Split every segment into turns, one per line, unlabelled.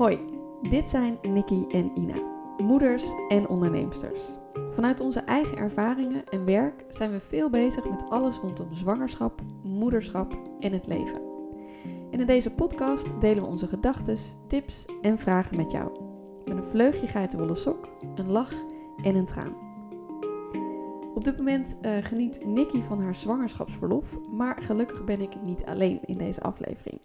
Hoi, dit zijn Nikki en Ina, moeders en onderneemsters. Vanuit onze eigen ervaringen en werk zijn we veel bezig met alles rondom zwangerschap, moederschap en het leven. En in deze podcast delen we onze gedachten, tips en vragen met jou. Met een vleugje geitenwolle sok, een lach en een traan. Op dit moment uh, geniet Nikki van haar zwangerschapsverlof, maar gelukkig ben ik niet alleen in deze aflevering.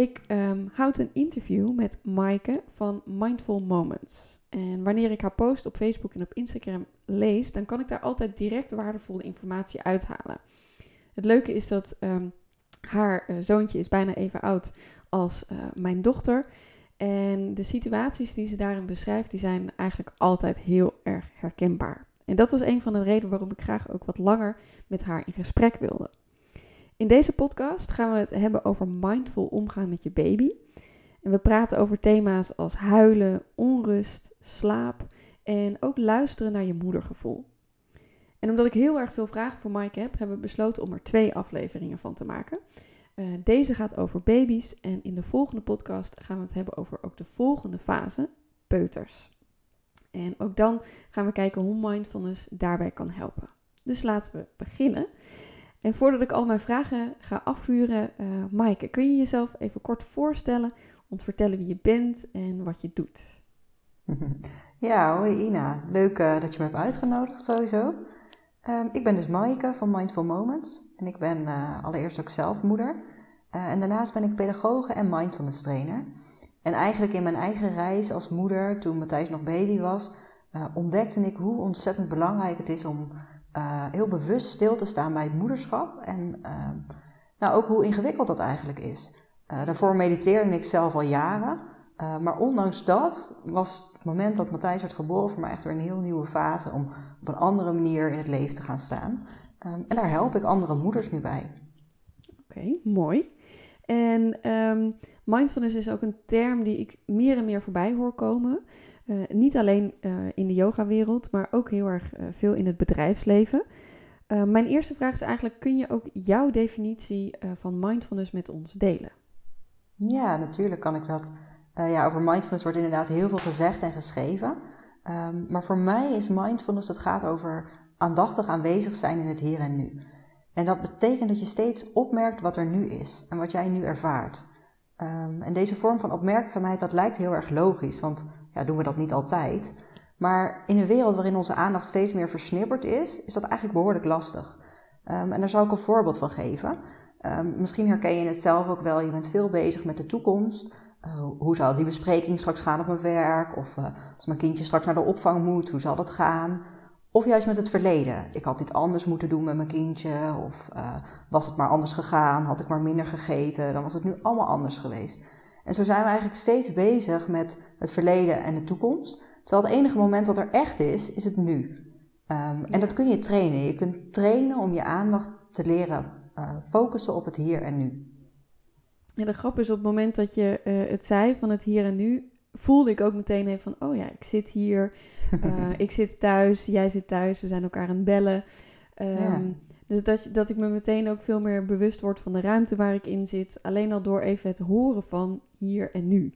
Ik um, houd een interview met Maaike van Mindful Moments. En wanneer ik haar post op Facebook en op Instagram lees, dan kan ik daar altijd direct waardevolle informatie uithalen. Het leuke is dat um, haar uh, zoontje is bijna even oud als uh, mijn dochter. En de situaties die ze daarin beschrijft, die zijn eigenlijk altijd heel erg herkenbaar. En dat was een van de redenen waarom ik graag ook wat langer met haar in gesprek wilde. In deze podcast gaan we het hebben over mindful omgaan met je baby. En we praten over thema's als huilen, onrust, slaap en ook luisteren naar je moedergevoel. En omdat ik heel erg veel vragen voor Mike heb, hebben we besloten om er twee afleveringen van te maken. Uh, deze gaat over baby's en in de volgende podcast gaan we het hebben over ook de volgende fase, peuters. En ook dan gaan we kijken hoe mindfulness daarbij kan helpen. Dus laten we beginnen. En voordat ik al mijn vragen ga afvuren, uh, Maaike, kun je jezelf even kort voorstellen, ons vertellen wie je bent en wat je doet?
Ja, hoi Ina. Leuk uh, dat je me hebt uitgenodigd sowieso. Um, ik ben dus Maaike van Mindful Moments en ik ben uh, allereerst ook zelf moeder. en daarnaast ben ik pedagoge en mindfulness trainer. En eigenlijk in mijn eigen reis als moeder, toen Matthijs nog baby was, ontdekte ik hoe ontzettend belangrijk het is om uh, heel bewust stil te staan bij het moederschap. En uh, nou, ook hoe ingewikkeld dat eigenlijk is. Uh, daarvoor mediteerde ik zelf al jaren. maar ondanks dat was het moment dat Matthijs werd geboren voor mij echt weer een heel nieuwe fase om op een andere manier in het leven te gaan staan. Um, en daar help ik andere moeders nu bij.
Oké, mooi. En um, mindfulness is ook een term die ik meer en meer voorbij hoor komen. Uh, niet alleen uh, in de yogawereld, maar ook heel erg uh, veel in het bedrijfsleven. mijn eerste vraag is eigenlijk: kun je ook jouw definitie van mindfulness met ons delen?
Ja, natuurlijk kan ik dat. ja, over mindfulness wordt inderdaad heel veel gezegd en geschreven. Um, maar voor mij is mindfulness, dat gaat over aandachtig aanwezig zijn in het hier en nu. En dat betekent dat je steeds opmerkt wat er nu is en wat jij nu ervaart. Um, en deze vorm van opmerkzaamheid, dat lijkt heel erg logisch, want ja, doen we dat niet altijd. Maar in een wereld waarin onze aandacht steeds meer versnipperd is, is dat eigenlijk behoorlijk lastig. Um, en daar zal ik een voorbeeld van geven. Um, misschien herken je het zelf ook wel. Je bent veel bezig met de toekomst. Uh, hoe zal die bespreking straks gaan op mijn werk? Of uh, als mijn kindje straks naar de opvang moet, hoe zal dat gaan? Of juist met het verleden. Ik had dit anders moeten doen met mijn kindje. Of uh, was het maar anders gegaan? Had ik maar minder gegeten? Dan was het nu allemaal anders geweest. En zo zijn we eigenlijk steeds bezig met het verleden en de toekomst. Terwijl het enige moment wat er echt is, is het nu. Um, en dat kun je trainen. Je kunt trainen om je aandacht te leren uh, focussen op het hier en nu.
En de grap is op het moment dat je uh, het zei van het hier en nu, voelde ik ook meteen even van, oh ja, ik zit hier, uh, ik zit thuis, jij zit thuis, we zijn elkaar aan het bellen. Um, ja. Dus dat, dat ik me meteen ook veel meer bewust word van de ruimte waar ik in zit. Alleen al door even het horen van hier en nu.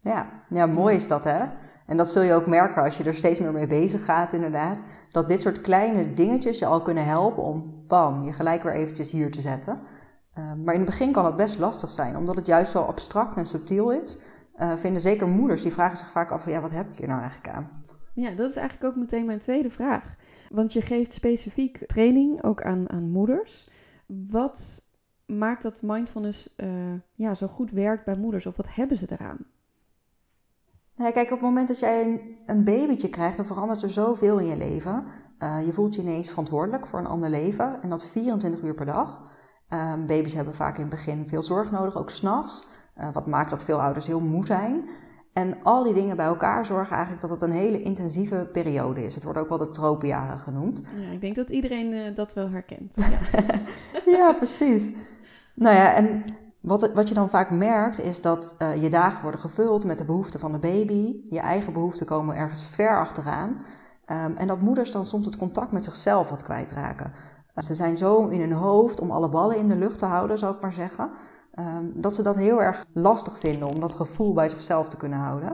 Ja, ja mooi is dat hè. En dat zul je ook merken als je er steeds meer mee bezig gaat inderdaad. Dat dit soort kleine dingetjes je al kunnen helpen om bam, je gelijk weer eventjes hier te zetten. Uh, maar in het begin kan het best lastig zijn, omdat het juist zo abstract en subtiel is. Uh, vinden zeker moeders, die vragen zich vaak af, ja, wat heb ik hier nou eigenlijk aan?
Ja, dat is eigenlijk ook meteen mijn tweede vraag. Want je geeft specifiek training ook aan, aan moeders. Wat maakt dat mindfulness uh, ja, zo goed werkt bij moeders? Of wat hebben ze eraan?
Nou, kijk, op het moment dat jij een, een babytje krijgt, dan verandert er zoveel in je leven. Uh, je voelt je ineens verantwoordelijk voor een ander leven. En dat 24 uur per dag. Uh, baby's hebben vaak in het begin veel zorg nodig, ook s'nachts. Uh, wat maakt dat veel ouders heel moe zijn. En al die dingen bij elkaar zorgen eigenlijk dat het een hele intensieve periode is. Het wordt ook wel de tropenjaren genoemd.
Ja, ik denk dat iedereen uh, dat wel herkent.
Ja. ja, precies. Nou ja, en wat, wat je dan vaak merkt is dat uh, je dagen worden gevuld met de behoeften van de baby. Je eigen behoeften komen ergens ver achteraan. Um, en dat moeders dan soms het contact met zichzelf wat kwijtraken. Uh, ze zijn zo in hun hoofd om alle ballen in de lucht te houden, zou ik maar zeggen. Ehm, dat ze dat heel erg lastig vinden om dat gevoel bij zichzelf te kunnen houden.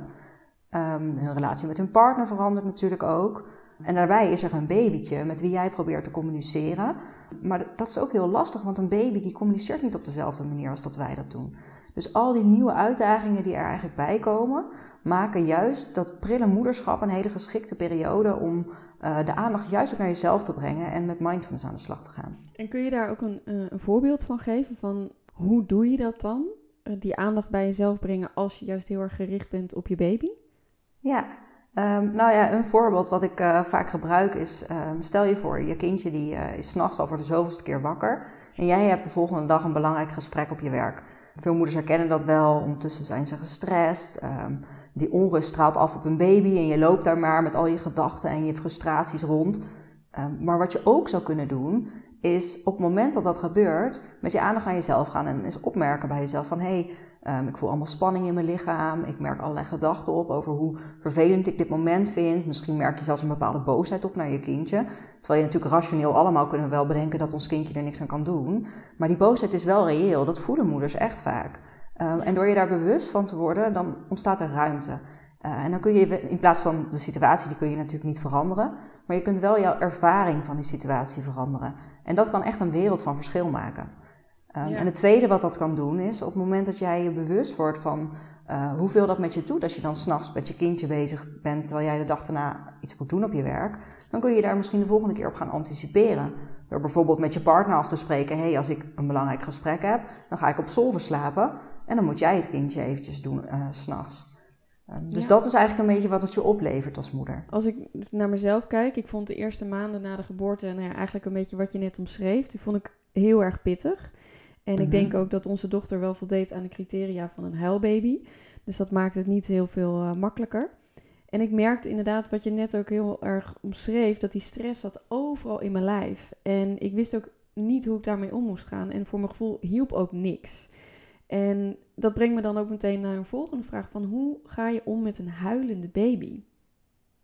Um, hun relatie met hun partner verandert natuurlijk ook. En daarbij is er een babytje met wie jij probeert te communiceren. Maar dat is ook heel lastig, want een baby die communiceert niet op dezelfde manier als dat wij dat doen. Dus al die nieuwe uitdagingen die er eigenlijk bij komen, maken juist dat prille moederschap een hele geschikte periode om uh, de aandacht juist ook naar jezelf te brengen en met mindfulness aan de slag te gaan.
En kun je daar ook een, uh, een voorbeeld van geven van hoe doe je dat dan? Uh, die aandacht bij jezelf brengen als je juist heel erg gericht bent op je baby?
Ja, Um, nou ja, een voorbeeld wat ik uh, vaak gebruik is, um, stel je voor, je kindje die uh, is s'nachts al voor de zoveelste keer wakker en jij hebt de volgende dag een belangrijk gesprek op je werk. Veel moeders herkennen dat wel, ondertussen zijn ze gestrest, um, die onrust straalt af op een baby en je loopt daar maar met al je gedachten en je frustraties rond. maar wat je ook zou kunnen doen, is op het moment dat dat gebeurt, met je aandacht naar jezelf gaan en eens opmerken bij jezelf van hé, hey, Um, ik voel allemaal spanning in mijn lichaam. Ik merk allerlei gedachten op over hoe vervelend ik dit moment vind. Misschien merk je zelfs een bepaalde boosheid op naar je kindje. Terwijl je natuurlijk rationeel allemaal kunnen wel bedenken dat ons kindje er niks aan kan doen. Maar die boosheid is wel reëel. Dat voelen moeders echt vaak. Um, en door je daar bewust van te worden, dan ontstaat er ruimte. Uh, en dan kun je in plaats van de situatie, die kun je natuurlijk niet veranderen. Maar je kunt wel jouw ervaring van die situatie veranderen. En dat kan echt een wereld van verschil maken. Um, En het tweede wat dat kan doen is op het moment dat jij je bewust wordt van uh, hoeveel dat met je doet als je dan s'nachts met je kindje bezig bent terwijl jij de dag daarna iets moet doen op je werk, dan kun je daar misschien de volgende keer op gaan anticiperen. Door bijvoorbeeld met je partner af te spreken, hé, hey, als ik een belangrijk gesprek heb, dan ga ik op zolder slapen en dan moet jij het kindje eventjes doen uh, s'nachts. Um, dus ja. dat is eigenlijk een beetje wat het je oplevert als moeder.
Als ik naar mezelf kijk, ik vond de eerste maanden na de geboorte, nou ja, eigenlijk een beetje wat je net omschreef, die vond ik heel erg pittig. En ik denk ook dat onze dochter wel voldeed aan de criteria van een huilbaby. Dus dat maakt het niet heel veel uh, makkelijker. En ik merkte inderdaad, wat je net ook heel erg omschreef, dat die stress zat overal in mijn lijf. En ik wist ook niet hoe ik daarmee om moest gaan. En voor mijn gevoel hielp ook niks. En dat brengt me dan ook meteen naar een volgende vraag: van hoe ga je om met een huilende baby?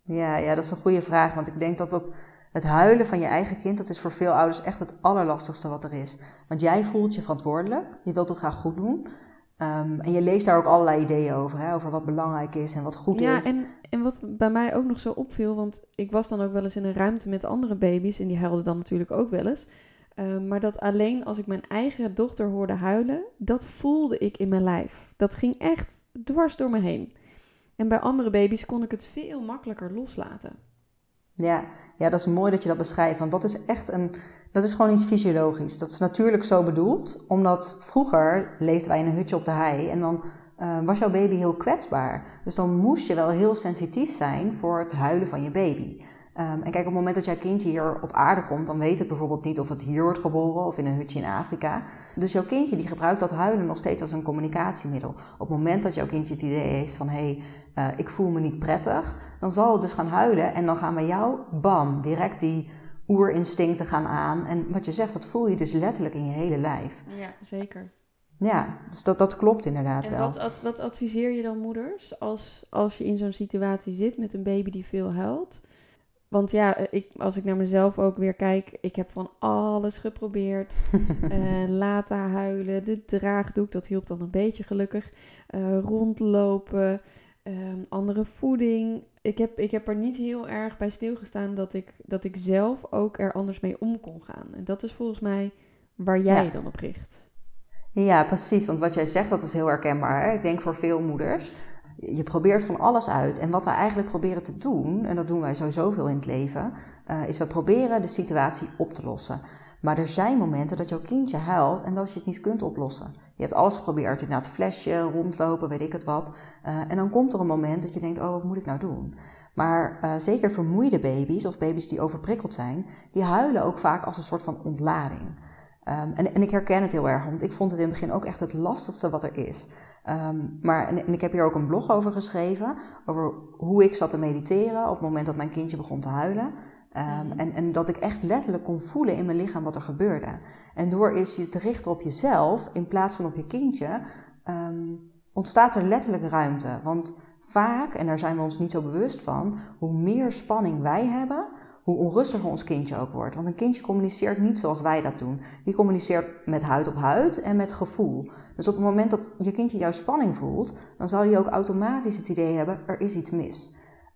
Ja, ja, dat is een goede vraag. Want ik denk dat dat het huilen van je eigen kind, dat is voor veel ouders echt het allerlastigste wat er is. Want jij voelt je verantwoordelijk, je wilt het graag goed doen. Um, en je leest daar ook allerlei ideeën over, hè, over wat belangrijk is en wat goed
ja,
is.
Ja, en, en wat bij mij ook nog zo opviel, want ik was dan ook wel eens in een ruimte met andere baby's en die huilden dan natuurlijk ook wel eens. Um, maar dat alleen als ik mijn eigen dochter hoorde huilen, dat voelde ik in mijn lijf. Dat ging echt dwars door me heen. En bij andere baby's kon ik het veel makkelijker loslaten.
Ja, ja, dat is mooi dat je dat beschrijft. Want dat is echt een. Dat is gewoon iets fysiologisch. Dat is natuurlijk zo bedoeld. Omdat vroeger leefden wij in een hutje op de hei. En dan uh, was jouw baby heel kwetsbaar. Dus dan moest je wel heel sensitief zijn voor het huilen van je baby. Um, en kijk, op het moment dat jouw kindje hier op aarde komt, dan weet het bijvoorbeeld niet of het hier wordt geboren of in een hutje in Afrika. Dus jouw kindje die gebruikt dat huilen nog steeds als een communicatiemiddel. Op het moment dat jouw kindje het idee heeft van hé, hey, uh, ik voel me niet prettig, dan zal het dus gaan huilen en dan gaan bij jou, bam, direct die oerinstincten gaan aan. En wat je zegt, dat voel je dus letterlijk in je hele lijf.
Ja, zeker.
Ja, dus dat, dat klopt inderdaad
en
wel.
Wat, wat adviseer je dan moeders als, als je in zo'n situatie zit met een baby die veel huilt? Want ja, eh, ik, als ik naar mezelf ook weer kijk, ik heb van alles geprobeerd. uh, laten huilen, de draagdoek, dat hielp dan een beetje gelukkig. Uh, rondlopen, uh, andere voeding. Ik heb, ik heb er niet heel erg bij stilgestaan dat ik, dat ik zelf ook er anders mee om kon gaan. En dat is volgens mij waar jij ja. dan op richt.
Ja, precies. Want wat jij zegt, dat is heel herkenbaar. Ik denk voor veel moeders je probeert van alles uit. En wat we eigenlijk proberen te doen, en dat doen wij sowieso veel in het leven, uh, is we proberen de situatie op te lossen. Maar er zijn momenten dat jouw kindje huilt en dat je het niet kunt oplossen. Je hebt alles geprobeerd, inderdaad flesje, rondlopen, weet ik het wat. Uh, en dan komt er een moment dat je denkt, oh, wat moet ik nou doen? Maar uh, zeker vermoeide baby's of baby's die overprikkeld zijn, die huilen ook vaak als een soort van ontlading. Um, en, en, ik herken het heel erg, want ik vond het in het begin ook echt het lastigste wat er is. Um, maar, en, en, ik heb hier ook een blog over geschreven, over hoe ik zat te mediteren op het moment dat mijn kindje begon te huilen. Um, mm. en, en, dat ik echt letterlijk kon voelen in mijn lichaam wat er gebeurde. En door eens je te richten op jezelf in plaats van op je kindje, ontstaat er letterlijk ruimte. Want vaak, en daar zijn we ons niet zo bewust van, hoe meer spanning wij hebben, hoe onrustiger ons kindje ook wordt. Want een kindje communiceert niet zoals wij dat doen. Die communiceert met huid op huid en met gevoel. Dus op het moment dat je kindje jouw spanning voelt, dan zal hij ook automatisch het idee hebben, er is iets mis.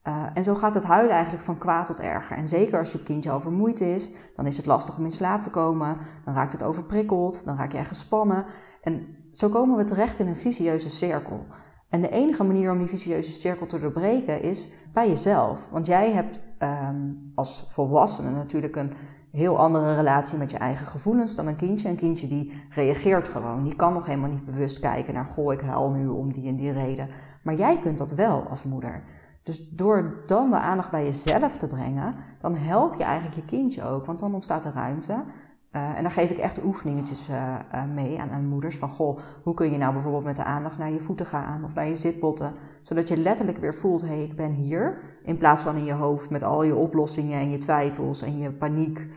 Uh, en zo gaat het huilen eigenlijk van kwaad tot erger. En zeker als je kindje al vermoeid is, dan is het lastig om in slaap te komen. Dan raakt het overprikkeld, dan raak je echt gespannen. En zo komen we terecht in een vicieuze cirkel. En de enige manier om die vicieuze cirkel te doorbreken is bij jezelf. Want jij hebt um, als volwassene natuurlijk een heel andere relatie met je eigen gevoelens dan een kindje. Een kindje die reageert gewoon. Die kan nog helemaal niet bewust kijken naar, goh, ik huil nu om die en die reden. Maar jij kunt dat wel als moeder. Dus door dan de aandacht bij jezelf te brengen, dan help je eigenlijk je kindje ook. Want dan ontstaat er ruimte. Uh, en daar geef ik echt oefeningetjes uh, uh, mee aan, aan, moeders. Van goh, hoe kun je nou bijvoorbeeld met de aandacht naar je voeten gaan of naar je zitbotten. Zodat je letterlijk weer voelt, hé, hey, ik ben hier. In plaats van in je hoofd met al je oplossingen en je twijfels en je paniek.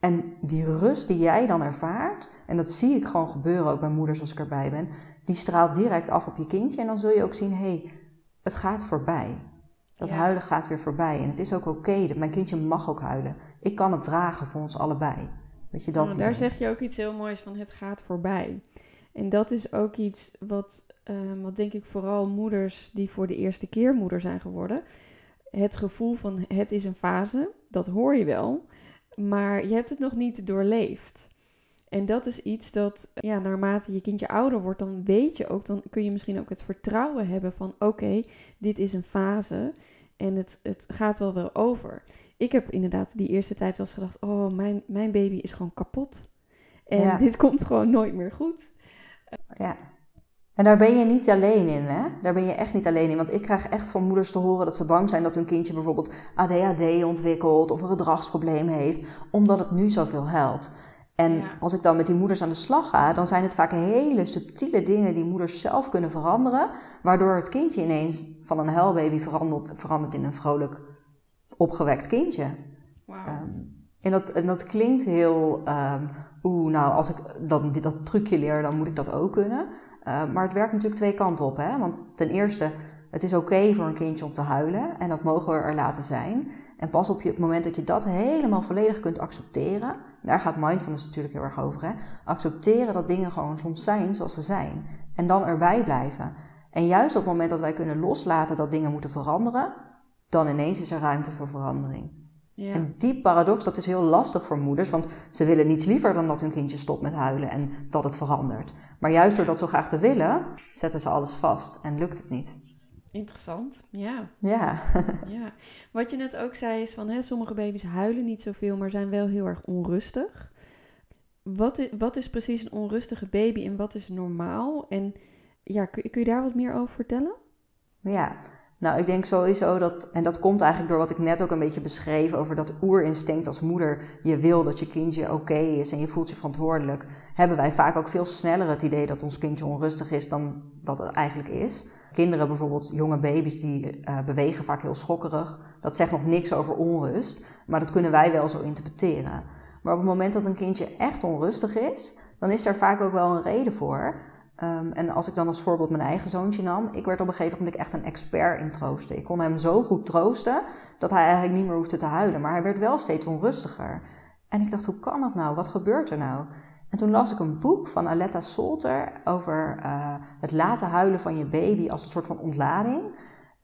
En die rust die jij dan ervaart, en dat zie ik gewoon gebeuren ook bij moeders als ik erbij ben, die straalt direct af op je kindje. En dan zul je ook zien, hé, hey, het gaat voorbij. Dat huilen gaat weer voorbij. En het is ook oké, mijn kindje mag ook huilen. Ik kan het dragen voor ons allebei. Weet je, dat
nou, daar zeg je ook iets heel moois van, het gaat voorbij. En dat is ook iets wat, uh, wat denk ik vooral moeders die voor de eerste keer moeder zijn geworden... Het gevoel van het is een fase, dat hoor je wel, maar je hebt het nog niet doorleefd. En dat is iets dat, ja, naarmate je kindje ouder wordt, dan weet je ook, dan kun je misschien ook het vertrouwen hebben van, oké, dit is een fase en het, het gaat wel weer over. Ik heb inderdaad die eerste tijd wel eens gedacht, oh, mijn, mijn baby is gewoon kapot. En dit komt gewoon nooit meer goed.
Ja. En daar ben je niet alleen in, hè? Daar ben je echt niet alleen in. Want ik krijg echt van moeders te horen dat ze bang zijn dat hun kindje bijvoorbeeld ADHD ontwikkelt of een gedragsprobleem heeft, omdat het nu zoveel huilt. En als ik dan met die moeders aan de slag ga, dan zijn het vaak hele subtiele dingen die moeders zelf kunnen veranderen, waardoor het kindje ineens van een huilbaby verandert, verandert in een vrolijk, opgewekt kindje. Wow. Ehm, en, dat, en dat klinkt heel, um, oeh, nou, als ik dat, dit, dat trucje leer, dan moet ik dat ook kunnen. Uh, maar het werkt natuurlijk twee kanten op. Hè? Want ten eerste, het is oké voor een kindje om te huilen en dat mogen we er laten zijn. En pas op het moment dat je dat helemaal volledig kunt accepteren, daar gaat mindfulness natuurlijk heel erg over. Hè? Accepteren dat dingen gewoon soms zijn zoals ze zijn. En dan erbij blijven. En juist op het moment dat wij kunnen loslaten dat dingen moeten veranderen, dan ineens is er ruimte voor verandering. Ja. En die paradox, dat is heel lastig voor moeders, want ze willen niets liever dan dat hun kindje stopt met huilen en dat het verandert. Maar juist door dat zo graag te willen, zetten ze alles vast en lukt het niet.
Interessant, ja.
Ja.
ja. Wat je net ook zei is van hè, sommige baby's huilen niet zoveel, maar zijn wel heel erg onrustig. Wat is, wat is precies een onrustige baby en wat is normaal? En ja, kun, kun je daar wat meer over vertellen?
Ja, nou, ik denk sowieso dat, en dat komt eigenlijk door wat ik net ook een beetje beschreef over dat oerinstinct als moeder. Je wil dat je kindje oké is en je voelt je verantwoordelijk. Hebben wij vaak ook veel sneller het idee dat ons kindje onrustig is dan dat het eigenlijk is. Kinderen, bijvoorbeeld jonge baby's, die uh, bewegen vaak heel schokkerig. Dat zegt nog niks over onrust, maar dat kunnen wij wel zo interpreteren. Maar op het moment dat een kindje echt onrustig is, dan is daar vaak ook wel een reden voor. Um, en als ik dan als voorbeeld mijn eigen zoontje nam, ik werd op een gegeven moment echt een expert in troosten. Ik kon hem zo goed troosten dat hij eigenlijk niet meer hoefde te huilen, maar hij werd wel steeds onrustiger. En ik dacht, hoe kan dat nou? Wat gebeurt er nou? En toen las ik een boek van Aletta Solter over uh, het laten huilen van je baby als een soort van ontlading.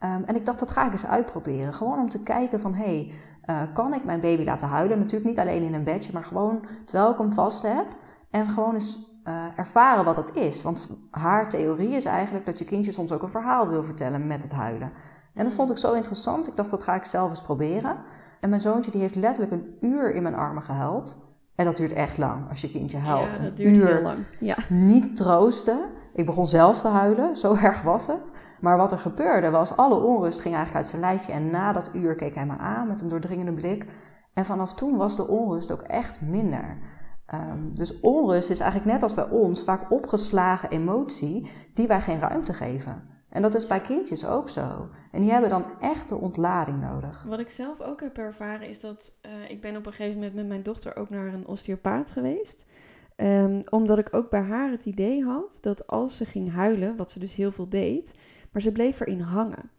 Um, en ik dacht, dat ga ik eens uitproberen. Gewoon om te kijken van, hé, hey, uh, kan ik mijn baby laten huilen? Natuurlijk niet alleen in een bedje, maar gewoon terwijl ik hem vast heb. En gewoon eens uh, ervaren wat dat is. Want haar theorie is eigenlijk dat je kindje soms ook een verhaal wil vertellen met het huilen. En dat vond ik zo interessant. Ik dacht, dat ga ik zelf eens proberen. En mijn zoontje die heeft letterlijk een uur in mijn armen gehuild. En dat duurt echt lang als je kindje huilt.
Ja, dat duurt uur heel lang. Ja.
Niet troosten. Ik begon zelf te huilen, zo erg was het. Maar wat er gebeurde was, alle onrust ging eigenlijk uit zijn lijfje. En na dat uur keek hij me aan met een doordringende blik. En vanaf toen was de onrust ook echt minder. Um, dus onrust is eigenlijk net als bij ons vaak opgeslagen emotie die wij geen ruimte geven. En dat is bij kindjes ook zo. En die hebben dan echt de ontlading nodig.
Wat ik zelf ook heb ervaren is dat uh, ik ben op een gegeven moment met mijn dochter ook naar een osteopaat geweest. Um, omdat ik ook bij haar het idee had dat als ze ging huilen, wat ze dus heel veel deed, maar ze bleef erin hangen.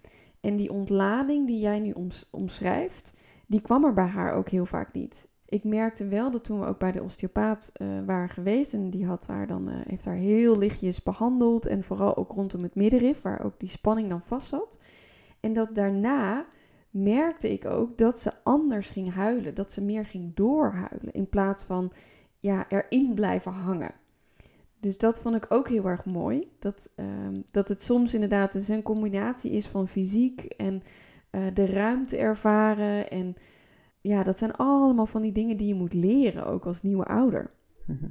En die ontlading die jij nu omschrijft, die kwam er bij haar ook heel vaak niet. Ik merkte wel dat toen we ook bij de osteopaat uh, waren geweest, en die had haar dan, uh, heeft haar heel lichtjes behandeld, en vooral ook rondom het middenrif, waar ook die spanning dan vast zat. En dat daarna merkte ik ook dat ze anders ging huilen, dat ze meer ging doorhuilen, in plaats van ja, erin blijven hangen. Dus dat vond ik ook heel erg mooi. Dat, uh, dat het soms inderdaad dus een combinatie is van fysiek en uh, de ruimte ervaren. En ja, dat zijn allemaal van die dingen die je moet leren, ook als nieuwe ouder.
Mhm.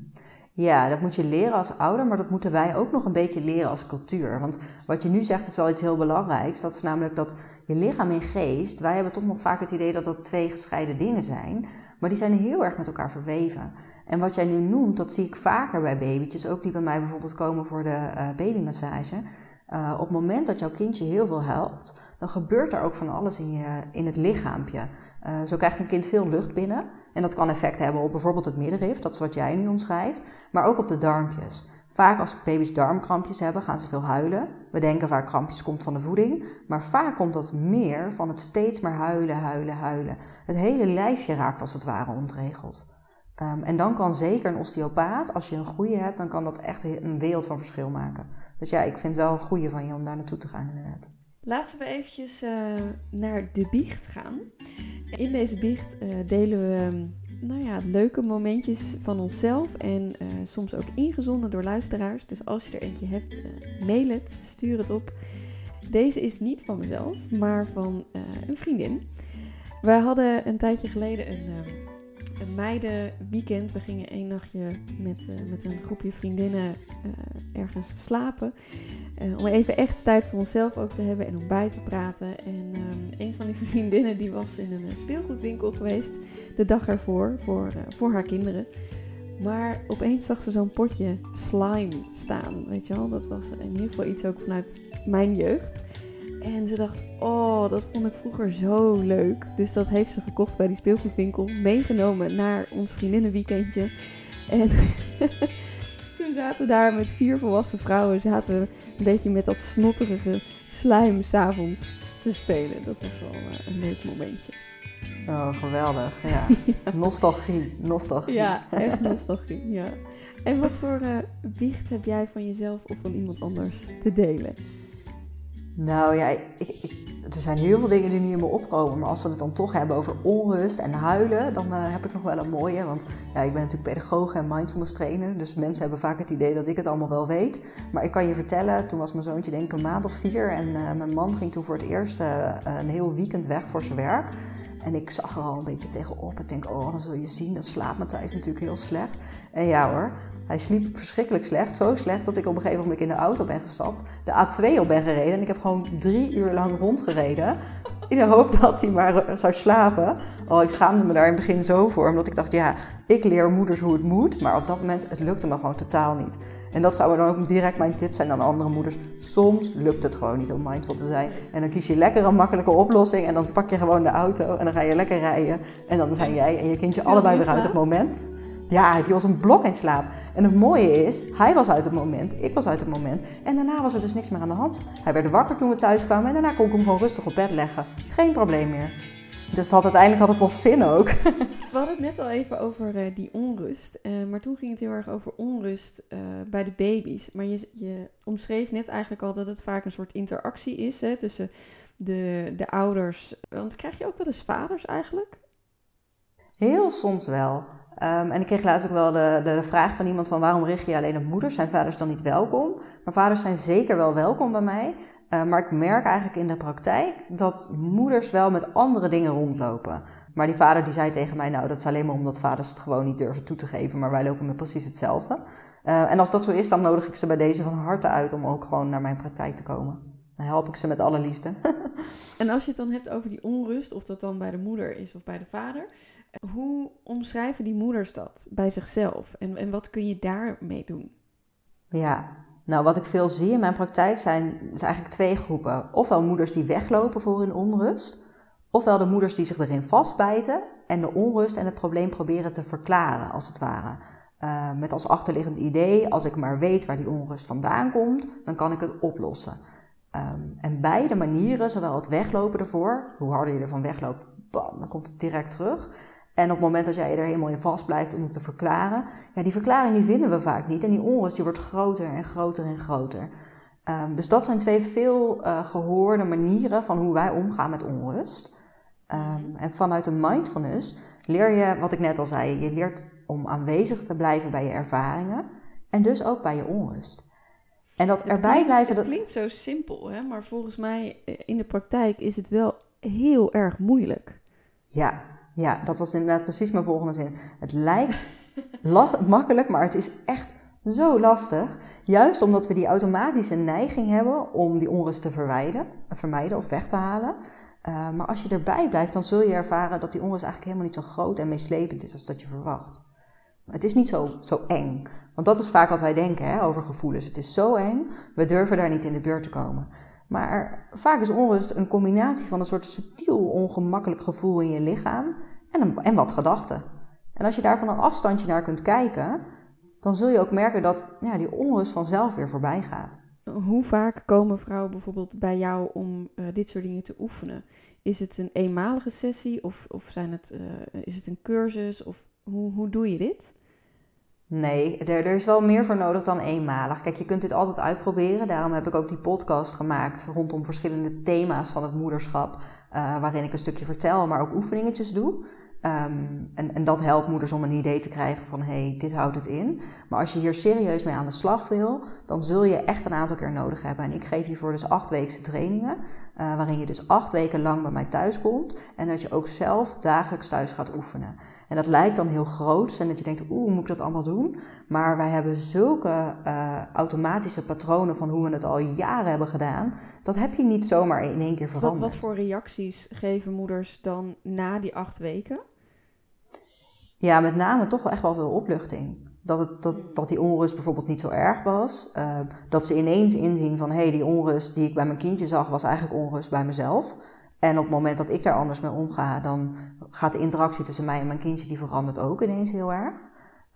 Ja, dat moet je leren als ouder, maar dat moeten wij ook nog een beetje leren als cultuur. Want wat je nu zegt is wel iets heel belangrijks. Dat is namelijk dat je lichaam en geest, wij hebben toch nog vaak het idee dat dat twee gescheiden dingen zijn. Maar die zijn heel erg met elkaar verweven. En wat jij nu noemt, dat zie ik vaker bij babytjes, ook die bij mij bijvoorbeeld komen voor de uh, babymassage. Uh, op het moment dat jouw kindje heel veel helpt, dan gebeurt er ook van alles in, je, in het lichaampje. Uh, zo krijgt een kind veel lucht binnen. En dat kan effect hebben op bijvoorbeeld het middenrif, dat is wat jij nu omschrijft, maar ook op de darmpjes. Vaak als baby's darmkrampjes hebben, gaan ze veel huilen. We denken vaak krampjes komt van de voeding, maar vaak komt dat meer van het steeds maar huilen, huilen, huilen. Het hele lijfje raakt als het ware ontregeld. Um, en dan kan zeker een osteopaat, als je een goede hebt, dan kan dat echt een wereld van verschil maken. Dus ja, ik vind wel een goede van je om daar naartoe te gaan inderdaad.
Laten we eventjes uh, naar de biecht gaan. In deze biecht uh, delen we nou ja, leuke momentjes van onszelf en uh, soms ook ingezonden door luisteraars. Dus als je er eentje hebt, mail het, stuur het op. Deze is niet van mezelf, maar van een vriendin. Wij hadden een tijdje geleden een een meidenweekend. We gingen één nachtje met, uh, met een groepje vriendinnen uh, ergens slapen. Uh, om even echt tijd voor onszelf ook te hebben en om bij te praten. En een van die vriendinnen die was in een speelgoedwinkel geweest de dag ervoor voor, voor haar kinderen. Maar opeens zag ze zo'n potje slime staan, weet je wel. Dat was in ieder geval iets ook vanuit mijn jeugd. En ze dacht, oh, dat vond ik vroeger zo leuk. Dus dat heeft ze gekocht bij die speelgoedwinkel. Meegenomen naar ons vriendinnenweekendje. En toen zaten we daar met vier volwassen vrouwen. Zaten we een beetje met dat snotterige slijm s'avonds te spelen. Dat was wel uh, een leuk momentje.
Oh, geweldig. Ja. Nostalgie. Nostalgie.
Ja, echt nostalgie. Ja. En wat voor uh, biecht heb jij van jezelf of van iemand anders te delen?
Nou ja, ik, er zijn heel veel dingen die niet in me opkomen. Maar als we het dan toch hebben over onrust en huilen, dan uh, heb ik nog wel een mooie. Want ja, ik ben natuurlijk pedagoog en mindfulness trainer. Dus mensen hebben vaak het idee dat ik het allemaal wel weet. Maar ik kan je vertellen, toen was mijn zoontje denk ik een maand of vier. En uh, mijn man ging toen voor het eerst uh, een heel weekend weg voor zijn werk. En ik zag er al een beetje tegenop. Ik denk, oh, dan zul je zien, dat slaapt Matthijs natuurlijk heel slecht. En ja hoor, hij sliep verschrikkelijk slecht. Zo slecht dat ik op een gegeven moment in de auto ben gestapt. De A2 op ben gereden. En ik heb gewoon drie uur lang rondgereden. In de hoop dat hij maar zou slapen. Oh, ik schaamde me daar in het begin zo voor. Omdat ik dacht, ja, ik leer moeders hoe het moet. Maar op dat moment, het lukte me gewoon totaal niet. En dat zou dan ook direct mijn tip zijn aan andere moeders. Soms lukt het gewoon niet om mindful te zijn. En dan kies je lekker een makkelijke oplossing. En dan pak je gewoon de auto en dan ga je lekker rijden. En dan zijn jij en je kindje allebei weer uit het moment. Ja, hij was een blok in slaap. En het mooie is, hij was uit het moment, ik was uit het moment. En daarna was er dus niks meer aan de hand. Hij werd wakker toen we thuis kwamen en daarna kon ik hem gewoon rustig op bed leggen. Geen probleem meer. Dus het had, uiteindelijk had het nog zin ook.
We hadden het net al even over uh, die onrust. Uh, maar toen ging het heel erg over onrust uh, bij de baby's. Maar je, je, omschreef net eigenlijk al dat het vaak een soort interactie is hè, tussen de, de ouders. Want krijg je ook wel eens vaders eigenlijk?
Heel soms wel. Um, en ik kreeg laatst ook wel de, de, vraag van iemand van waarom richt je alleen op moeders? Zijn vaders dan niet welkom? Maar vaders zijn zeker wel welkom bij mij. Uh, maar ik merk eigenlijk in de praktijk dat moeders wel met andere dingen rondlopen. Maar die vader die zei tegen mij, nou dat is alleen maar omdat vaders het gewoon niet durven toe te geven. Maar wij lopen met precies hetzelfde. Uh, en als dat zo is, dan nodig ik ze bij deze van harte uit om ook gewoon naar mijn praktijk te komen. Dan help ik ze met alle liefde.
en als je het dan hebt over die onrust, of dat dan bij de moeder is of bij de vader. Hoe omschrijven die moeders dat bij zichzelf? En, en wat kun je daarmee doen?
Ja, nou wat ik veel zie in mijn praktijk zijn is eigenlijk twee groepen. Ofwel moeders die weglopen voor hun onrust. Ofwel de moeders die zich erin vastbijten en de onrust en het probleem proberen te verklaren, als het ware. Uh, met als achterliggend idee, als ik maar weet waar die onrust vandaan komt, dan kan ik het oplossen. Um, en beide manieren, zowel het weglopen ervoor, hoe harder je ervan wegloopt, bam, dan komt het direct terug. En op het moment dat jij er helemaal in vast blijft om het te verklaren, ja, die verklaring die vinden we vaak niet. En die onrust die wordt groter en groter en groter. Um, dus dat zijn twee veel uh, gehoorde manieren van hoe wij omgaan met onrust. Um, en vanuit de mindfulness leer je, wat ik net al zei, je leert om aanwezig te blijven bij je ervaringen en dus ook bij je onrust. En dat
Het
erbij
klinkt-
blijven.
Het
Dat,
klinkt zo simpel, hè? maar volgens mij eh, in de praktijk is het wel heel erg moeilijk.
ja, ja, dat was inderdaad precies mijn volgende zin. Het lijkt makkelijk, maar het is echt zo lastig. Juist omdat we die automatische neiging hebben om die onrust te verwijden, vermijden of weg te halen. Uh, maar als je erbij blijft, dan zul je ervaren dat die onrust eigenlijk helemaal niet zo groot en meeslepend is als dat je verwacht. Het is niet zo, zo eng. Want dat is vaak wat wij denken hè, over gevoelens. Het is zo eng, we durven daar niet in de buurt te komen. Maar vaak is onrust een combinatie van een soort subtiel ongemakkelijk gevoel in je lichaam en, een, en wat gedachten. En als je daar van een afstandje naar kunt kijken, dan zul je ook merken dat ja, die onrust vanzelf weer voorbij gaat.
Hoe vaak komen vrouwen bijvoorbeeld bij jou om uh, dit soort dingen te oefenen? Is het een eenmalige sessie of, of zijn het, uh, is het een cursus? Of hoe, hoe doe je dit?
Nee, er, er, is wel meer voor nodig dan eenmalig. Kijk, je kunt dit altijd uitproberen. Daarom heb ik ook die podcast gemaakt rondom verschillende thema's van het moederschap. Uh, waarin ik een stukje vertel, maar ook oefeningetjes doe. Um, en, en, dat helpt moeders om een idee te krijgen van hé, hey, dit houdt het in. Maar als je hier serieus mee aan de slag wil, dan zul je echt een aantal keer nodig hebben. En ik geef hiervoor dus achtweekse trainingen, uh, waarin je dus acht weken lang bij mij thuis komt. En dat je ook zelf dagelijks thuis gaat oefenen. En dat lijkt dan heel groot en dat je denkt, oeh, moet ik dat allemaal doen? Maar wij hebben zulke uh, automatische patronen van hoe we het al jaren hebben gedaan. Dat heb je niet zomaar in één keer veranderd.
Wat, wat voor reacties geven moeders dan na die acht weken?
Ja, met name toch wel echt wel veel opluchting. Dat, het, dat, dat die onrust bijvoorbeeld niet zo erg was. Uh, dat ze ineens inzien van, hé, hey, die onrust die ik bij mijn kindje zag, was eigenlijk onrust bij mezelf. En op het moment dat ik daar anders mee omga, dan gaat de interactie tussen mij en mijn kindje, die verandert ook ineens heel erg.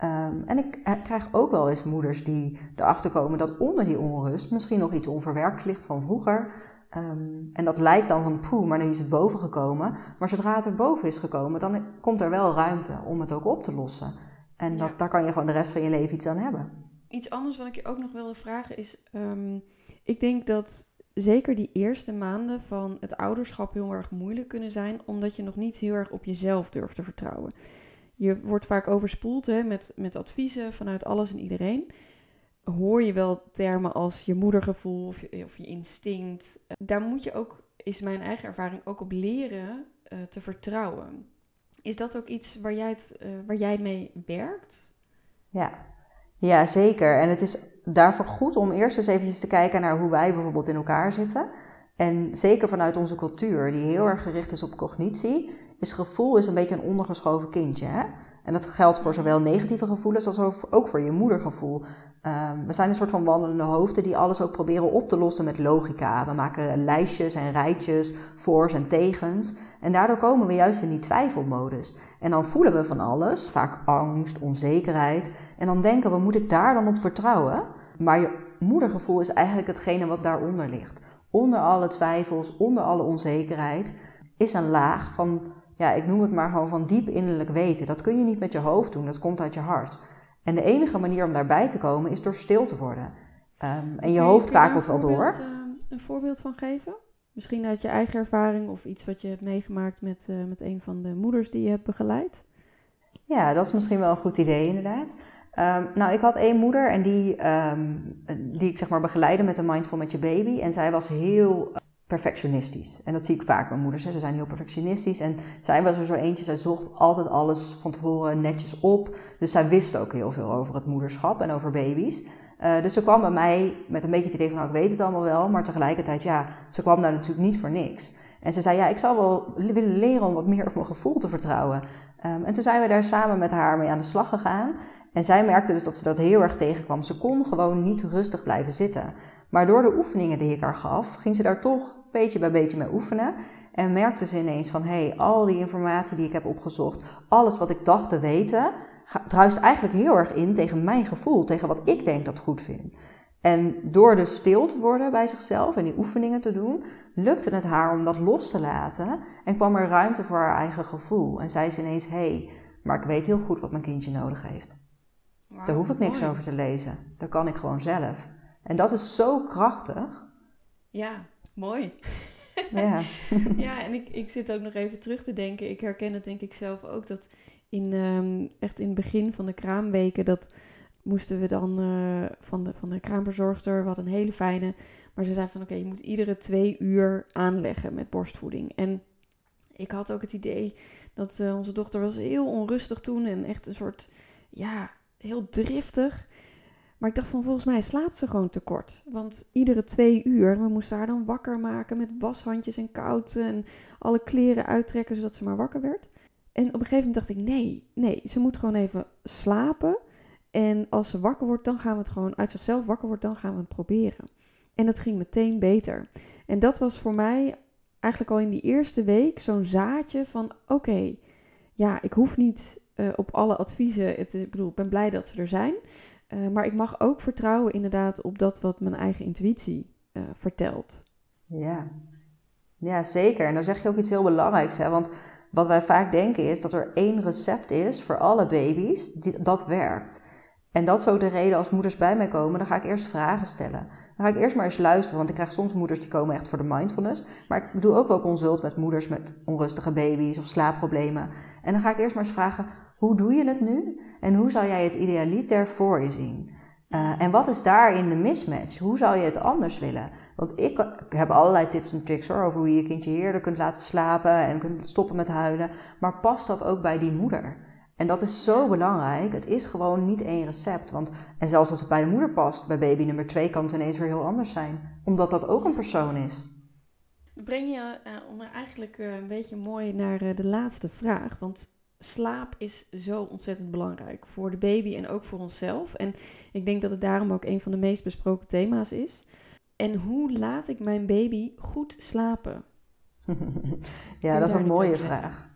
Um, en ik krijg ook wel eens moeders die erachter komen dat onder die onrust misschien nog iets onverwerkt ligt van vroeger. Um, en dat lijkt dan van poeh, maar nu is het boven gekomen. Maar zodra het er boven is gekomen, dan komt er wel ruimte om het ook op te lossen. En dat, ja. daar kan je gewoon de rest van je leven iets aan hebben.
Iets anders wat ik je ook nog wilde vragen is, um, ik denk dat zeker die eerste maanden van het ouderschap heel erg moeilijk kunnen zijn, omdat je nog niet heel erg op jezelf durft te vertrouwen. Je wordt vaak overspoeld hè, met, met adviezen vanuit alles en iedereen. Hoor je wel termen als je moedergevoel of je, of je instinct. Daar moet je ook, is mijn eigen ervaring, ook op leren uh, te vertrouwen. Is dat ook iets waar jij, het, uh, waar jij mee werkt?
Ja. ja, zeker. En het is daarvoor goed om eerst eens eventjes te kijken naar hoe wij bijvoorbeeld in elkaar zitten. En zeker vanuit onze cultuur, die heel erg gericht is op cognitie, is gevoel is een beetje een ondergeschoven kindje. Hè? En dat geldt voor zowel negatieve gevoelens als ook voor je moedergevoel. Um, we zijn een soort van wandelende hoofden die alles ook proberen op te lossen met logica. We maken lijstjes en rijtjes, voor's en tegens. En daardoor komen we juist in die twijfelmodus. En dan voelen we van alles, vaak angst, onzekerheid. En dan denken we, moet ik daar dan op vertrouwen? Maar je moedergevoel is eigenlijk hetgene wat daaronder ligt. Onder alle twijfels, onder alle onzekerheid, is een laag van ja, ik noem het maar gewoon van diep innerlijk weten. Dat kun je niet met je hoofd doen, dat komt uit je hart. En de enige manier om daarbij te komen is door stil te worden. Um, en je hoofd kakelt wel door.
eh, een voorbeeld van geven? Misschien uit je eigen ervaring of iets wat je hebt meegemaakt met, uh, met een van de moeders die je hebt begeleid?
Ja, dat is misschien wel een goed idee inderdaad. Um, nou, ik had één moeder en die, um, die ik zeg maar begeleide met de Mindful met je baby. En zij was heel perfectionistisch. En dat zie ik vaak bij moeders. Ze zijn heel perfectionistisch. En zij was er zo eentje. Zij zocht altijd alles van tevoren netjes op. Dus zij wist ook heel veel over het moederschap en over baby's. Uh, dus ze kwam bij mij met een beetje het idee van, nou, ik weet het allemaal wel. Maar tegelijkertijd, ja, ze kwam daar natuurlijk niet voor niks. En ze zei, ja, ik zou wel willen leren om wat meer op mijn gevoel te vertrouwen. Um, en toen zijn we daar samen met haar mee aan de slag gegaan. En zij merkte dus dat ze dat heel erg tegenkwam. Ze kon gewoon niet rustig blijven zitten. Maar door de oefeningen die ik haar gaf, ging ze daar toch beetje bij beetje mee oefenen. En merkte ze ineens van, hé, hey, al die informatie die ik heb opgezocht, alles wat ik dacht te weten, druist eigenlijk heel erg in tegen mijn gevoel, tegen wat ik denk dat goed vind. En door dus stil te worden bij zichzelf en die oefeningen te doen, lukte het haar om dat los te laten en kwam er ruimte voor haar eigen gevoel. En zei ze ineens: hé, hey, maar ik weet heel goed wat mijn kindje nodig heeft. Daar hoef ik niks over te lezen. Dat kan ik gewoon zelf. En dat is zo krachtig.
Ja, mooi.
Ja,
ja en ik, ik zit ook nog even terug te denken. Ik herken het denk ik zelf ook. Dat in, ehm, echt in het begin van de kraamweken... dat moesten we dan uh, van, de, van de kraamverzorgster... hadden een hele fijne... maar ze zei van oké, je moet iedere twee uur aanleggen met borstvoeding. En ik had ook het idee dat uh, onze dochter was heel onrustig toen... en echt een soort, ja, heel driftig... Maar ik dacht van volgens mij slaapt ze gewoon te kort. Want iedere twee uur, we moesten haar dan wakker maken met washandjes en koud en alle kleren uittrekken zodat ze maar wakker werd. En op een gegeven moment dacht ik, nee, nee, ze moet gewoon even slapen. En als ze wakker wordt, dan gaan we het gewoon uit zichzelf wakker wordt, dan gaan we het proberen. En dat ging meteen beter. En dat was voor mij eigenlijk al in die eerste week zo'n zaadje van, oké, ja, ik hoef niet uh, op alle adviezen, het ik bedoel, ik ben blij dat ze er zijn. Uh, maar ik mag ook vertrouwen inderdaad op dat wat mijn eigen intuïtie uh, vertelt.
Ja. ja, zeker. En dan zeg je ook iets heel belangrijks. Hè? Want wat wij vaak denken is dat er één recept is voor alle baby's dat werkt. En dat is ook de reden als moeders bij mij komen, dan ga ik eerst vragen stellen. Dan ga ik eerst maar eens luisteren, want ik krijg soms moeders die komen echt voor de mindfulness. Maar ik doe ook wel consult met moeders met onrustige baby's of slaapproblemen. En dan ga ik eerst maar eens vragen, hoe doe je het nu? En hoe zou jij het idealiter voor je zien? Uh, en wat is daarin de mismatch? Hoe zou je het anders willen? Want ik, ik heb allerlei tips en tricks hoor, over hoe je je kindje heerder kunt laten slapen en kunt stoppen met huilen. Maar past dat ook bij die moeder? En dat is zo belangrijk. Het is gewoon niet één recept. Want, en zelfs als het bij de moeder past, bij baby nummer twee kan het ineens weer heel anders zijn. Omdat dat ook een persoon is.
Breng je uh, eigenlijk uh, een beetje mooi naar uh, de laatste vraag. Want slaap is zo ontzettend belangrijk voor de baby en ook voor onszelf. En ik denk dat het daarom ook een van de meest besproken thema's is. En hoe laat ik mijn baby goed slapen?
ja, dat is een mooie vraag.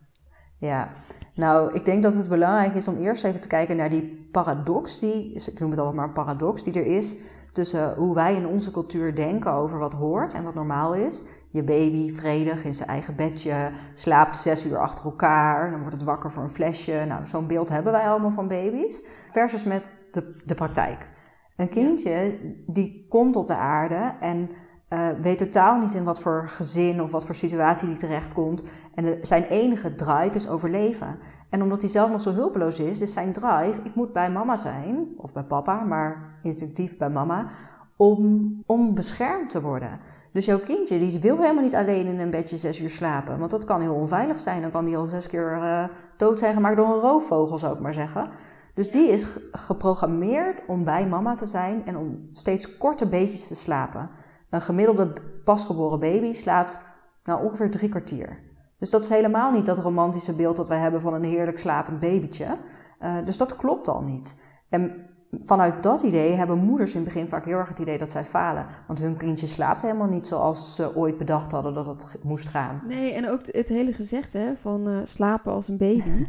Ja, nou, ik denk dat het belangrijk is om eerst even te kijken naar die paradox, die, ik noem het allemaal maar een paradox, die er is tussen hoe wij in onze cultuur denken over wat hoort en wat normaal is. Je baby vredig in zijn eigen bedje, slaapt zes uur achter elkaar, dan wordt het wakker voor een flesje. Nou, zo'n beeld hebben wij allemaal van baby's. Versus met de, de praktijk. Een kindje die komt op de aarde en uh, weet totaal niet in wat voor gezin of wat voor situatie die terechtkomt. En zijn enige drive is overleven. En omdat hij zelf nog zo hulpeloos is, is zijn drive: ik moet bij mama zijn, of bij papa, maar instinctief bij mama, om, om beschermd te worden. Dus jouw kindje die wil helemaal niet alleen in een bedje zes uur slapen. Want dat kan heel onveilig zijn. Dan kan die al zes keer uh, dood zijn gemaakt door een roofvogel, zou ik maar zeggen. Dus die is geprogrammeerd om bij mama te zijn en om steeds korte beetjes te slapen. Een gemiddelde pasgeboren baby slaapt nou ongeveer drie kwartier. Dus dat is helemaal niet dat romantische beeld dat wij hebben van een heerlijk slapend babytje. Uh, dus dat klopt al niet. En vanuit dat idee hebben moeders in het begin vaak heel erg het idee dat zij falen. Want hun kindje slaapt helemaal niet zoals ze ooit bedacht hadden dat het moest gaan.
Nee, en ook het hele gezegde van uh, slapen als een baby. uh,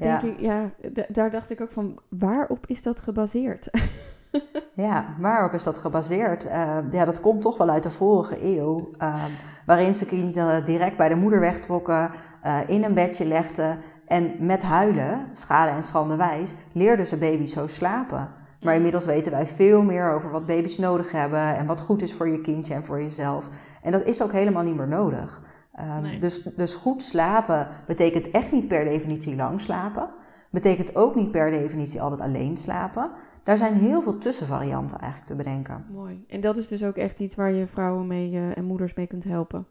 denk ja. Ik, ja, daar dacht ik ook van, waarop is dat gebaseerd?
ja, waarop is dat gebaseerd? Uh, ja, dat komt toch wel uit de vorige eeuw, uh, waarin ze kinderen direct bij de moeder wegtrokken, uh, in een bedje legden en met huilen, schade en schande wijs, leerden ze baby's zo slapen. Maar inmiddels weten wij veel meer over wat baby's nodig hebben en wat goed is voor je kindje en voor jezelf. En dat is ook helemaal niet meer nodig. Um, nee. dus, dus goed slapen betekent echt niet per definitie lang slapen. Betekent ook niet per definitie altijd alleen slapen. Daar zijn heel veel tussenvarianten eigenlijk te bedenken.
Mooi. En dat is dus ook echt iets waar je vrouwen mee uh, en moeders mee kunt helpen.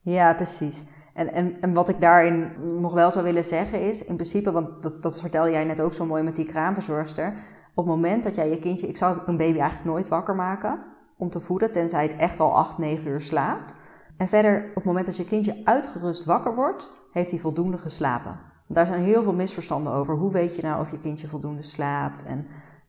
Ja, precies. En, en, en wat ik daarin nog wel zou willen zeggen is, in principe, want dat, dat vertelde jij net ook zo mooi met die kraamverzorgster. Op het moment dat jij je kindje, ik zou een baby eigenlijk nooit wakker maken om te voeden, tenzij het echt al 8, 9 uur slaapt. En verder, op het moment dat je kindje uitgerust wakker wordt, heeft hij voldoende geslapen. Daar zijn heel veel misverstanden over. Hoe weet je nou of je kindje voldoende slaapt? En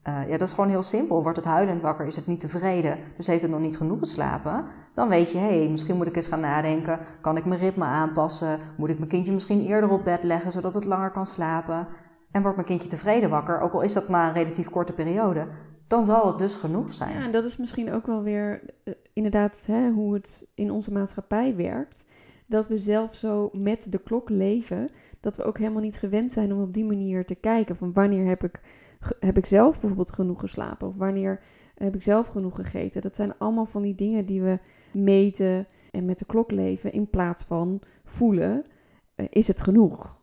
uh, ja, dat is gewoon heel simpel. Wordt het huilend wakker, is het niet tevreden, dus heeft het nog niet genoeg geslapen. Dan weet je, hé, hey, misschien moet ik eens gaan nadenken. Kan ik mijn ritme aanpassen? Moet ik mijn kindje misschien eerder op bed leggen, zodat het langer kan slapen? en wordt mijn kindje tevreden wakker, ook al is dat maar een relatief korte periode, dan zal het dus genoeg zijn.
Ja, en dat is misschien ook wel weer uh, inderdaad hè, hoe het in onze maatschappij werkt. Dat we zelf zo met de klok leven, dat we ook helemaal niet gewend zijn om op die manier te kijken van wanneer heb ik, heb ik zelf bijvoorbeeld genoeg geslapen of wanneer heb ik zelf genoeg gegeten. Dat zijn allemaal van die dingen die we meten en met de klok leven in plaats van voelen, uh, is het genoeg?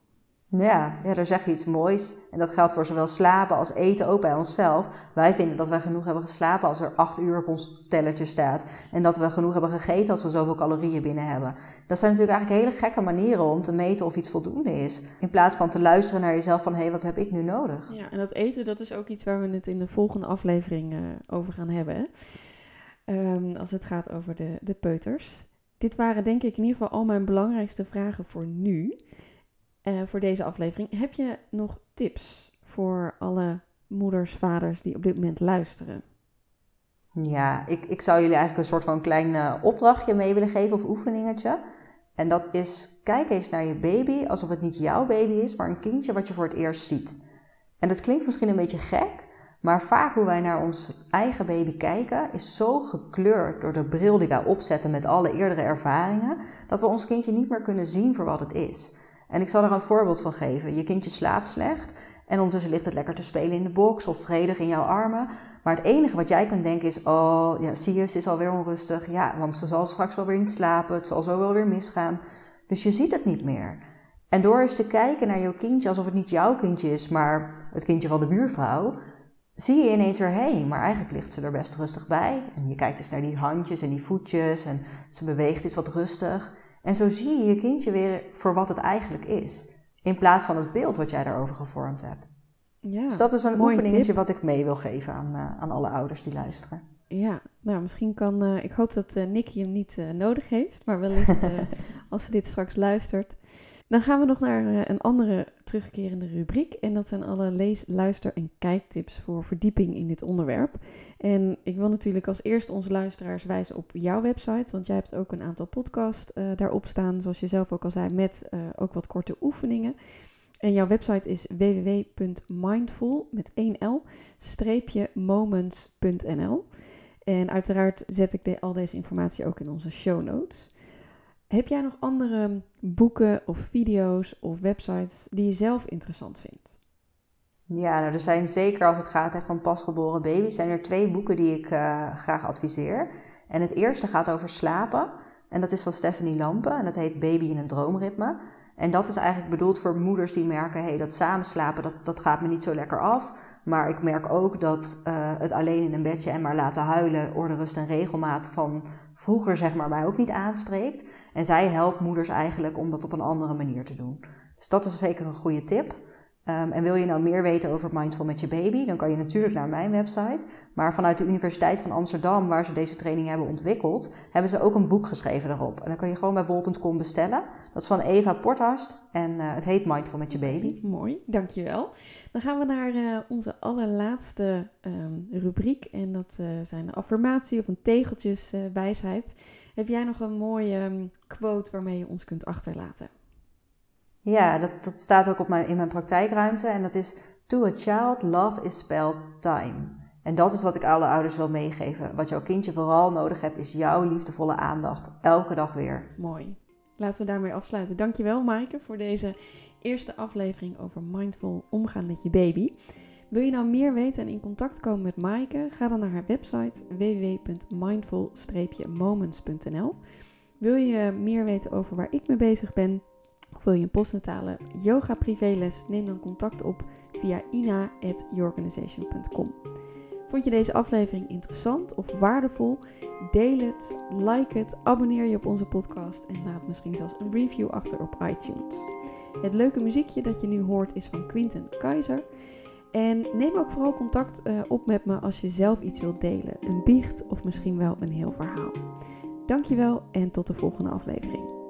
Ja, ja, daar zeg je iets moois. En dat geldt voor zowel slapen als eten ook bij onszelf. Wij vinden dat wij genoeg hebben geslapen als er acht uur op ons tellertje staat. En dat we genoeg hebben gegeten als we zoveel calorieën binnen hebben. Dat zijn natuurlijk eigenlijk hele gekke manieren om te meten of iets voldoende is. In plaats van te luisteren naar jezelf van, hé, hey, wat heb ik nu nodig?
Ja, en dat eten, dat is ook iets waar we het in de volgende aflevering uh, over gaan hebben. Um, als het gaat over de, de peuters. Dit waren denk ik in ieder geval al mijn belangrijkste vragen voor nu. Uh, voor deze aflevering. Heb je nog tips voor alle moeders, vaders die op dit moment luisteren?
Ja, ik, ik zou jullie eigenlijk een soort van klein uh, opdrachtje mee willen geven of oefeningetje. En dat is, kijk eens naar je baby alsof het niet jouw baby is, maar een kindje wat je voor het eerst ziet. En dat klinkt misschien een beetje gek, maar vaak hoe wij naar ons eigen baby kijken is zo gekleurd door de bril die wij opzetten met alle eerdere ervaringen, dat we ons kindje niet meer kunnen zien voor wat het is. En ik zal er een voorbeeld van geven. Je kindje slaapt slecht en ondertussen ligt het lekker te spelen in de box of vredig in jouw armen. Maar het enige wat jij kunt denken is, oh ja, ze is alweer onrustig. Ja, want ze zal straks wel weer niet slapen, het zal zo wel weer misgaan. Dus je ziet het niet meer. En door eens te kijken naar jouw kindje alsof het niet jouw kindje is, maar het kindje van de buurvrouw, zie je ineens hey, maar eigenlijk ligt ze er best rustig bij. En je kijkt eens naar die handjes en die voetjes en ze beweegt eens wat rustig. En zo zie je je kindje weer voor wat het eigenlijk is. In plaats van het beeld wat jij daarover gevormd hebt. Ja, dus dat is een oefeningetje tip. wat ik mee wil geven aan, uh, aan alle ouders die luisteren.
Ja, nou misschien kan. Uh, ik hoop dat uh, Nicky hem niet nodig heeft. Maar wellicht als ze dit straks luistert. Dan gaan we nog naar eh, een andere terugkerende rubriek. En dat zijn alle lees, luister en kijktips voor verdieping in dit onderwerp. En ik wil natuurlijk als eerste onze luisteraars wijzen op jouw website. Want jij hebt ook een aantal podcasts uh, daarop staan, zoals je zelf ook al zei, met uh, ook wat korte oefeningen. En jouw website is www.mindful met 1 L streepje moments.nl. En uiteraard zet ik al deze informatie ook in onze show notes. Heb jij nog andere boeken of video's of websites die je zelf interessant vindt?
Ja, nou, er zijn zeker als het gaat echt om pasgeboren baby's, zijn er twee boeken die ik uh, graag adviseer. En het eerste gaat over slapen. En dat is van Stephanie Lampen en dat heet Baby in een droomritme. En dat is eigenlijk bedoeld voor moeders die merken, hey, dat samenslapen, dat, dat gaat me niet zo lekker af. Maar ik merk ook dat uh, het alleen in een bedje en maar laten huilen, orde, rust en regelmaat van vroeger zeg maar mij ook niet aanspreekt. En zij helpt moeders eigenlijk om dat op een andere manier te doen. Dus dat is zeker een goede tip. Um, en wil je nou meer weten over Mindful met je baby, dan kan je natuurlijk naar mijn website. Maar vanuit de Universiteit van Amsterdam, waar ze deze training hebben ontwikkeld, hebben ze ook een boek geschreven daarop. En dan kan je gewoon bij bol.com bestellen. Dat is van Eva Porthast en uh, het heet Mindful met je baby.
Mooi, dankjewel. Dan gaan we naar uh, onze allerlaatste um, rubriek. En dat uh, zijn een affirmatie of een tegeltjeswijsheid. Heb jij nog een mooie um, quote waarmee je ons kunt achterlaten?
Ja, dat, dat staat ook op mijn, in mijn praktijkruimte. En dat is: To a child, love is spelled time. En dat is wat ik alle ouders wil meegeven. Wat jouw kindje vooral nodig heeft, is jouw liefdevolle aandacht. Elke dag weer.
Mooi. Laten we daarmee afsluiten. Dankjewel, Maaike, voor deze eerste aflevering over mindful omgaan met je baby. Wil je nou meer weten en in contact komen met Maaike? Ga dan naar haar website www.mindful-moments.nl. Wil je meer weten over waar ik mee bezig ben? Of wil je een postnatale yoga privéles? Neem dan contact op via ina.yourorganization.com. Vond je deze aflevering interessant of waardevol? Deel het, like het, abonneer je op onze podcast en laat misschien zelfs een review achter op iTunes. Het leuke muziekje dat je nu hoort is van Quinten Keizer. En neem ook vooral contact uh, op met me als je zelf iets wilt delen. Een biecht of misschien wel een heel verhaal. Dankjewel en tot de volgende aflevering.